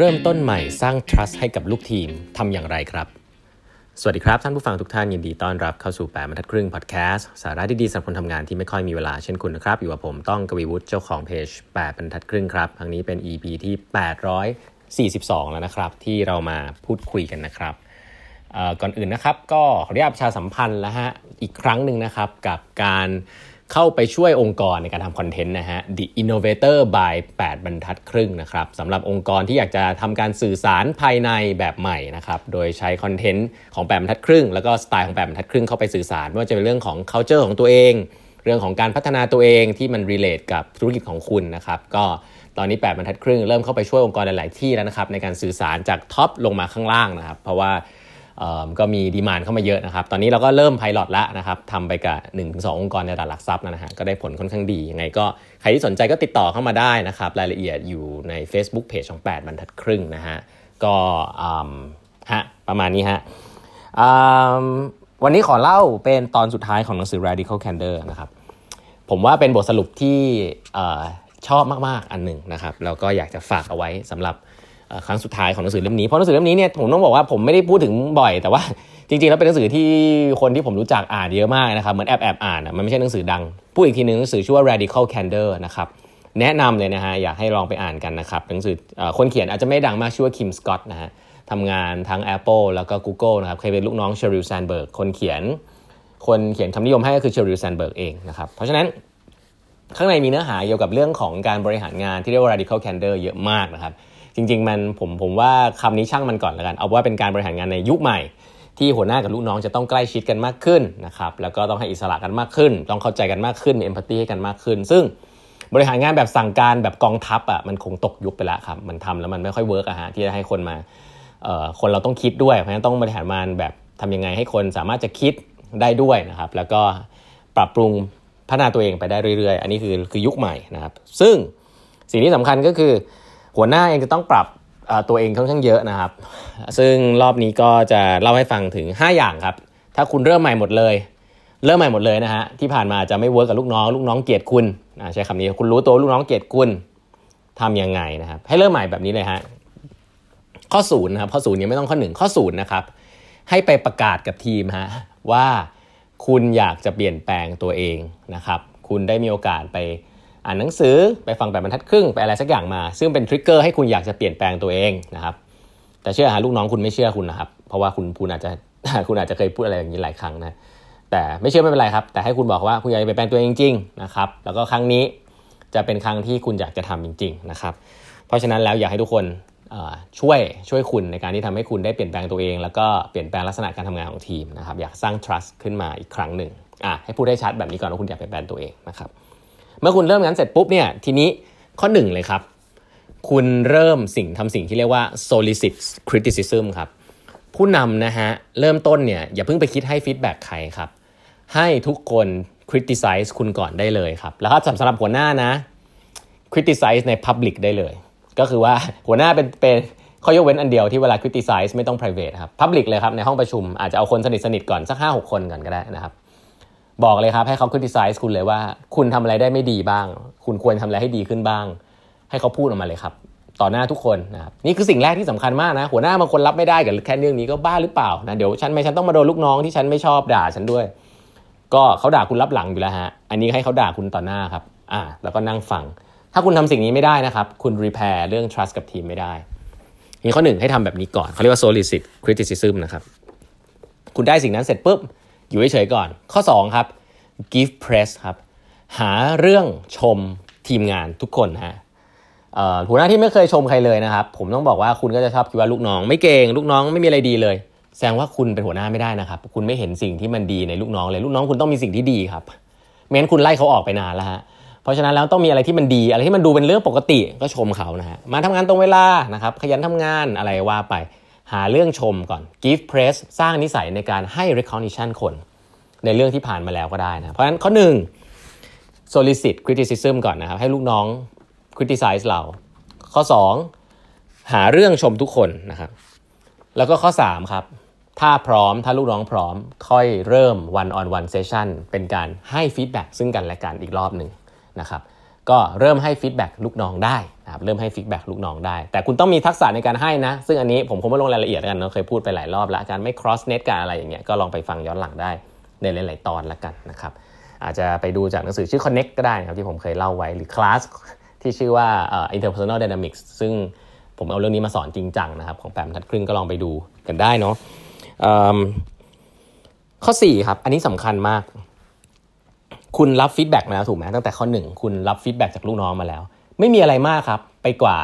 เริ่มต้นใหม่สร้าง trust ให้กับลูกทีมทำอย่างไรครับ สวัสดีครับ ท่านผู้ฟังทุกท่านยินดีต้อนรับเข้าสู่แปดบรรทัดครึ่งพอดแคสต์สาระดีๆสำหรับคนทำงานที่ไม่ค่อยมีเวลาเช่นคุณนะครับ อยู่กับผมต้องกวีวุฒิเจ้าของเพจแปดบรรทัดครึ่งครับครั้งนี้เป็น EP ที่ 842 แล้วนะครับ ที่เรามาพูดคุยกันนะครับก่อนอื่นนะครับก็ขออนุญาตประชาสัมพันธ์แล้วฮะอีกครั้งหนึ่งนะครับกับการ เข้าไปช่วยองค์กรในการทำคอนเทนต์นะฮะ The Innovator by 8 บรรทัดครึ่งนะครับสำหรับองค์กรที่อยากจะทำการสื่อสารภายในแบบใหม่นะครับโดยใช้คอนเทนต์ของ 8 บรรทัดครึ่ง แล้วก็สไตล์ของ 8 บรรทัดครึ่งเข้าไปสื่อสารไม่ว่าจะเป็นเรื่องของ culture ของตัวเอง เรื่องของการพัฒนาตัวเองที่มัน relate กับธุรกิจของคุณนะครับก็ตอนนี้ 8 บรรทัดครึ่ง เริ่มเข้าไปช่วยองค์กรหลาย ๆ ที่แล้วนะครับในการสื่อสารจากท็อปลงมาข้างล่างนะครับเพราะว่า ก็มีดีมานเข้ามาเยอะนะครับ ตอนนี้เราก็เริ่มไพลอตแล้วนะครับทำไปกับ1นถึงสองค์กรในตลาดหลักทรัพย์นะฮะก็ได้ผลค่อนข้างดียังไงก็ใครที่สนใจก็ติดต่อเข้ามาได้นะครับ รายละเอียดอยู่ใน Facebook Page ของ 8 บรรทัดครึ่งนะฮะก็ฮะประมาณนี้ฮะวันนี้ขอเล่าเป็นตอนสุดท้ายของหนังสือ Radical Candor นะครับผมว่าเป็นบทสรุปที่ชอบมาก ๆ อันหนึ่งนะครับแล้วก็อยากจะฝากเอาไว้สำหรับ ครั้งสุดท้ายของหนังสือเล่มนี้เพราะหนังสือเล่มนี้เนี่ยผมต้องบอกว่าผมไม่ได้พูดถึงบ่อย แต่ว่าจริงๆแล้วเป็นหนังสือที่คนที่ผมรู้จักอ่านเยอะมากนะครับเหมือนแอบแอบอ่านมันไม่ใช่หนังสือดังพูดอีกทีหนึ่งหนังสือชื่อว่า radical candor นะครับแนะนำเลยนะฮะอยากให้ลองไปอ่านกันนะครับหนังสือคนเขียนอาจจะไม่ดังมากชื่อว่าคิมสกอตนะฮะทำงานทั้ง Apple แล้วก็ Google นะครับเคยเป็นลูกน้องเชอริลแซนเบิร์กคนเขียน คนเขียนคำนิยมให้ก็คือเชอริลแซนเบิร์กเองนะครับเพราะฉะนั้นข้างในมีเนื้อหาเกี่ยวกับเรื่องของการบริหารงานที่เรียกว่า radical candor เยอะมากนะครับ จริง ๆ มันผมผมว่าคำนี้ช่างมันก่อนแล้วกัน เอาว่าเป็นการบริหารงานในยุคใหม่ ที่หัวหน้ากับลูกน้องจะต้องใกล้ชิดกันมากขึ้นนะครับแล้วก็ต้องให้อิสระกันมากขึ้น ต้องเข้าใจกันมากขึ้นมี empathy ให้กันมากขึ้น ซึ่งบริหารงานแบบสั่งการแบบกองทัพอะมันคงตกยุคไปแล้วครับมันทำแล้วมันไม่ค่อย work อะฮะที่จะให้คนมาเอ่อคนเราต้องคิดด้วยเพราะฉะนั้นต้องบริหารงานแบบทำยังไงให้คนสามารถจะคิดได้ด้วยนะครับ แล้วก็ปรับปรุงพัฒนาตัวเองไปได้เรื่อยๆ อันนี้คือคือยุคใหม่นะครับ ซึ่งสิ่งที่สำคัญก็คือ หัวหน้าเองจะต้องปรับตัวเองค่อนข้างเยอะนะครับ ซึ่งรอบนี้ก็จะเล่าให้ฟังถึง 5 อย่างครับ ถ้าคุณเริ่มใหม่หมดเลย เริ่มใหม่หมดเลยนะฮะ ที่ผ่านมาจะไม่เวิร์กกับลูกน้อง ลูกน้องเกลียดคุณใช้คำนี้ คุณรู้ตัวลูกน้องเกลียดคุณทำยังไงนะครับ ให้เริ่มใหม่แบบนี้เลยฮะ ข้อศูนย์นะครับ ข้อศูนย์ยังไม่ต้องข้อหนึ่งข้อศูนย์นะครับ ให้ไปประกาศกับทีมฮะว่าคุณอยากจะเปลี่ยนแปลงตัวเองนะครับ คุณได้มีโอกาสไป อ่านหนังสือไปฟังแบบบรรทัดครึ่งไปอะไรสักอย่างมา ซึ่งเป็นทริกเกอร์ให้คุณอยากจะเปลี่ยนแปลงตัวเองนะครับ แต่เชื่อหาลูกน้องคุณไม่เชื่อคุณนะครับ เพราะว่าคุณคุณอาจจะคุณอาจจะเคยพูดอะไรอย่างนี้หลายครั้งนะแต่ไม่เชื่อไม่เป็นไรครับ แต่ให้คุณบอกว่าคุณอยากจะเปลี่ยนแปลงตัวเองจริงๆนะครับแล้วก็ครั้งนี้จะเป็นครั้งที่คุณอยากจะทำจริง ๆนะครับ เพราะฉะนั้นแล้วอยากให้ทุกคนช่วยช่วยคุณในการที่ทำให้คุณได้เปลี่ยนแปลงตัวเอง แล้วก็เปลี่ยนแปลงลักษณะการทำงานของทีมนะครับอยากสร้าง trust ขึ้นมาอีกครั้งหนึ่งอะให้พูดได้ชัดแบบนี้ก่อนว่าคุณอยากเปลี่ยนแปลงตัวเองนะครับ เมื่อคุณเริ่มงั้นเสร็จปุ๊บเนี่ยทีนี้ข้อหนึ่งเลยครับ คุณเริ่มสิ่งทำสิ่งที่เรียกว่า solicit criticism ครับ ผู้นำนะฮะเริ่มต้นเนี่ยอย่าเพิ่งไปคิดให้ฟีดแบ็กใครครับ ให้ทุกคน criticize คุณก่อนได้เลยครับ แล้วก็สำหรับหัวหน้านะ criticize ใน public ได้เลย ก็คือว่าหัวหน้าเป็นเป็นข้อยกเว้นอันเดียวที่เวลา criticize ไม่ต้อง private ครับ public เลยครับ ในห้องประชุมอาจจะเอาคนสนิทสนิทก่อนสักห้าหกคนก่อนก็ได้นะครับ บอกเลยครับให้เขา criticize คุณเลยว่า คุณทำอะไรได้ไม่ดีบ้าง คุณควรทำอะไรให้ดีขึ้นบ้าง ให้เขาพูดออกมาเลยครับ ต่อหน้าทุกคนนะครับนี่คือสิ่งแรกที่สำคัญมากนะ หัวหน้าบางคนรับไม่ได้กับแค่เรื่องนี้ก็บ้าหรือเปล่านะเดี๋ยวฉันไม่ฉันต้องมาโดนลูกน้องที่ฉันไม่ชอบด่าฉันด้วย ก็เขาด่าคุณลับหลังอยู่แล้วฮะอันนี้ให้เขาด่าคุณต่อหน้าครับอ่าแล้วก็นั่งฟัง ถ้าคุณทำสิ่งนี้ไม่ได้นะครับคุณ repair เรื่อง trust กับทีมไม่ได้นี่ข้อหนึ่งให้ทำแบบนี้ก่อนเขาเรียกว่า solicit criticism นะครับคุณได้สิ่งนั้นเสร็จปุ๊บ อยู่เฉยๆก่อน ข้อ 2 ครับ give press ครับ หาเรื่องชมทีมงานทุกคนฮะหัวหน้าที่ไม่เคยชมใครเลยนะครับ ผมต้องบอกว่าคุณก็จะชอบคิดว่าลูกน้อง ไม่เก่งลูกน้องไม่มีอะไรดีเลย แสดงว่าคุณเป็นหัวหน้าไม่ได้นะครับ คุณไม่เห็นสิ่งที่มันดีในลูกน้องเลย ลูกน้องคุณต้องมีสิ่งที่ดีครับไม่งั้นคุณไล่เขาออกไปนานแล้วฮะเพราะฉะนั้นแล้วต้องมีอะไรที่มันดี อะไรที่มันดูเป็นเรื่องปกติก็ชมเขานะฮะมาทำงานตรงเวลานะครับ ขยันทำงานอะไรว่าไป หาเรื่องชมก่อน give praise สร้างนิสัยในการให้ recognition คน ในเรื่องที่ผ่านมาแล้วก็ได้นะ เพราะฉะนั้นข้อหนึ่ง solicit criticism ก่อนนะครับ ให้ลูกน้อง criticize เรา ข้อ 2 หาเรื่องชมทุกคนนะครับ แล้วก็ข้อ 3 ครับ ถ้าพร้อมถ้าลูกน้องพร้อม ค่อยเริ่ม one on one session เป็นการให้ feedback ซึ่งกันและกันอีกรอบหนึ่งนะครับ ก็เริ่มให้ feedback ลูกน้องได้นะครับเริ่มให้ feedback ลูกน้องได้ แต่คุณต้องมีทักษะในการให้นะ ซึ่งอันนี้ผมคงไม่ลงรายละเอียดกันเนาะเคยพูดไปหลายรอบแล้วการไม่ cross net กันอะไรอย่างเงี้ยก็ลองไปฟังย้อนหลังได้ในหลาย ๆ ตอนละกันนะครับอาจจะไปดูจากหนังสือชื่อ connect ก็ได้นะครับที่ผมเคยเล่าไว้หรือคลาสที่ชื่อว่า interpersonal dynamics ซึ่งผมเอาเรื่องนี้มาสอนจริงจังนะครับของแปดบรรทัดครึ่งก็ลองไปดูกันได้เนาะข้อ4ครับอันนี้สำคัญมาก คุณรับ feedback มาแล้วถูกไหมตั้งแต่ข้อ1คุณรับ feedback จากลูกน้องมาแล้ว ไม่มีอะไรมากครับ ไปกว่า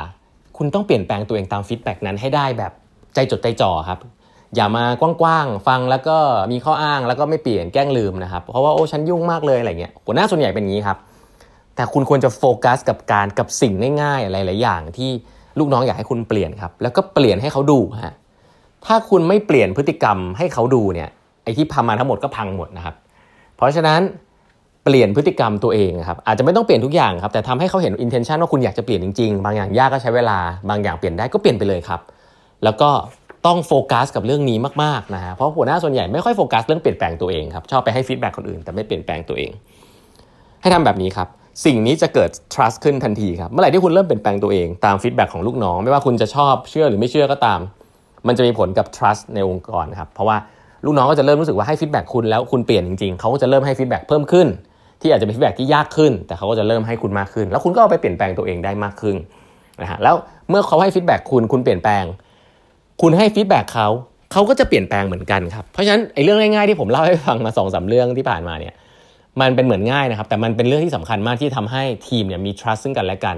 คุณต้องเปลี่ยนแปลงตัวเองตาม feedback นั้นให้ได้แบบใจจดใจจ่อครับ อย่ามากว้างๆฟังแล้วก็มีข้ออ้างแล้วก็ไม่เปลี่ยนแกล้งลืมนะครับเพราะว่าโอ้ฉันยุ่งมากเลยอะไรเงี้ยหัวหน้าส่วนใหญ่เป็นอย่างนี้ครับ แต่คุณควรจะโฟกัสกับการกับสิ่งง่ายๆอะไรหลายอย่างที่ลูกน้องอยากให้คุณเปลี่ยนครับ แล้วก็เปลี่ยนให้เขาดูฮะถ้าคุณไม่เปลี่ยนพฤติกรรมให้เขาดูเนี่ยไอ้ที่พามาทั้งหมดก็พังหมดนะครับ เพราะฉะนั้น เปลี่ยนพฤติกรรมตัวเองครับอาจจะไม่ต้องเปลี่ยนทุกอย่างครับแต่ทำให้เขาเห็น intention ว่าคุณอยากจะเปลี่ยนจริงๆ บางอย่างยากก็ใช้เวลา บางอย่างเปลี่ยนได้ก็เปลี่ยนไปเลยครับ แล้วก็ต้องโฟกัสกับเรื่องนี้มากๆนะฮะเพราะหัวหน้าส่วนใหญ่ไม่ค่อยโฟกัสเรื่องเปลี่ยนแปลงตัวเองครับชอบไปให้ feedback คนอื่นแต่ไม่เปลี่ยนแปลงตัวเอง ให้ทำแบบนี้ครับสิ่งนี้จะเกิด trust ขึ้นทันทีครับเมื่อไหร่ที่คุณเริ่มเปลี่ยนแปลงตัวเองตาม feedback ของลูกน้อง ไม่ว่าคุณจะชอบเชื่อหรือไม่เชื่อก็ตาม มันจะมีผลกับ trust ในองค์กรครับเพราะว่าลูกน้องก็จะเริ่มรู้สึกว่าให้ feedback คุณแล้วคุณเปลี่ยนจริงๆเขาก็จะเริ่มให้ feedback เพิ่มขึ้น ที่อาจจะเป็น feedback ที่ยากขึ้น แต่เขาก็จะเริ่มให้คุณมากขึ้น แล้วคุณก็เอาไปเปลี่ยนแปลงตัวเองได้มากขึ้นนะฮะแล้วเมื่อเขาให้ feedback คุณคุณเปลี่ยนแปลง คุณให้ feedback เขาเขาก็จะเปลี่ยนแปลงเหมือนกันครับเพราะฉะนั้นไอ้เรื่องง่ายๆที่ผมเล่าให้ฟังมาสองสามเรื่องที่ผ่านมาเนี่ยมันเป็นเหมือนง่ายนะครับ แต่มันเป็นเรื่องที่สำคัญมากที่ทำให้ทีมเนี่ยมี trust ซึ่งกันและกัน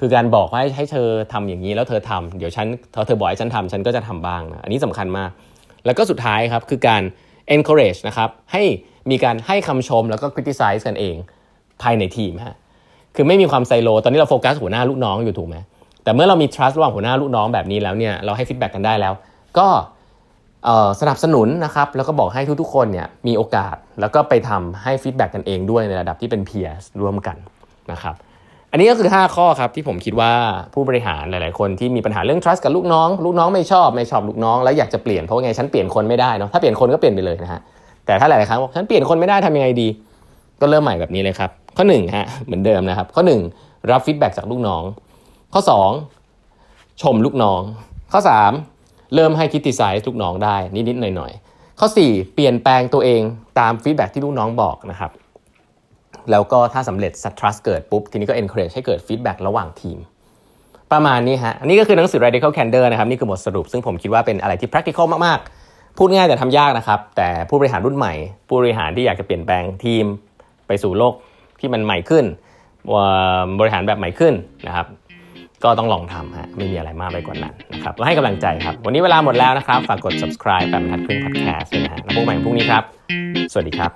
คือการบอกว่าให้เธอทำอย่างนี้แล้วเธอทำเดี๋ยวฉันเธอเธอบอกให้ฉันทำฉันก็จะทำบ้างนะอันนี้สำคัญมาก แล้วก็สุดท้ายครับคือการ encourage นะครับให้ มีการให้คำชมแล้วก็ criticize กันเองภายในทีมฮะคือไม่มีความไซโล ตอนนี้เราโฟกัสหัวหน้าลูกน้องอยู่ถูกไหมแต่เมื่อเรามี trust ระหว่างหัวหน้าลูกน้องแบบนี้แล้วเนี่ยเราให้ feedback กันได้แล้ว ก็สนับสนุนนะครับแล้วก็บอกให้ทุกๆคนเนี่ยมีโอกาสแล้วก็ไปทำให้ feedback กันเองด้วยในระดับที่เป็น peer ร่วมกันนะครับอันนี้ก็คือ 5 ข้อครับที่ผมคิดว่าผู้บริหารหลาย ๆ คนที่มีปัญหาเรื่อง trust กับลูกน้อง ลูกน้องไม่ชอบไม่ชอบลูกน้อง แล้วอยากจะเปลี่ยนเพราะไงฉันเปลี่ยนคนไม่ได้เนาะถ้าเปลี่ยนคนก็เปลี่ยนไปเลยนะฮะ แต่ถ้าหลายๆครั้งบอกฉันเปลี่ยนคนไม่ได้ทำยังไงดี ก็เริ่มใหม่แบบนี้เลยครับ ข้อ1ฮะเหมือนเดิมนะครับ ข้อ 1 รับ feedback จากลูกน้อง ข้อ 2 ชมลูกน้อง ข้อ 3 เริ่มให้ criticize ลูกน้องได้นิดๆหน่อยๆข้อ 4 เปลี่ยนแปลงตัวเองตามฟีดแบ็ที่ลูกน้องบอกนะครับแล้วก็ถ้าสำเร็จ trust เกิดปุ๊บ ทีนี้ก็ encourage ให้เกิดฟีดแบ็ระหว่างทีม ประมาณนี้ฮะ อันนี้ก็คือหนังสือ radical candor นะครับ นี่คือบทสรุป ซึ่งผมคิดว่าเป็นอะไรที่ practical มาก ๆ พูดง่ายแต่ทำยากนะครับ แต่ผู้บริหารรุ่นใหม่ ผู้บริหารที่อยากจะเปลี่ยนแปลงทีมไปสู่โลกที่มันใหม่ขึ้นบริหารแบบใหม่ขึ้นนะครับ ก็ต้องลองทำฮะไม่มีอะไรมากไปกว่านั้นนะครับเราให้กำลังใจครับ วันนี้เวลาหมดแล้วนะครับ ฝากกด subscribe แบบทัดครึ่ง podcast ด้วยนะฮะแล้วพบกันใหม่พรุ่งนี้ครับ สวัสดีครับ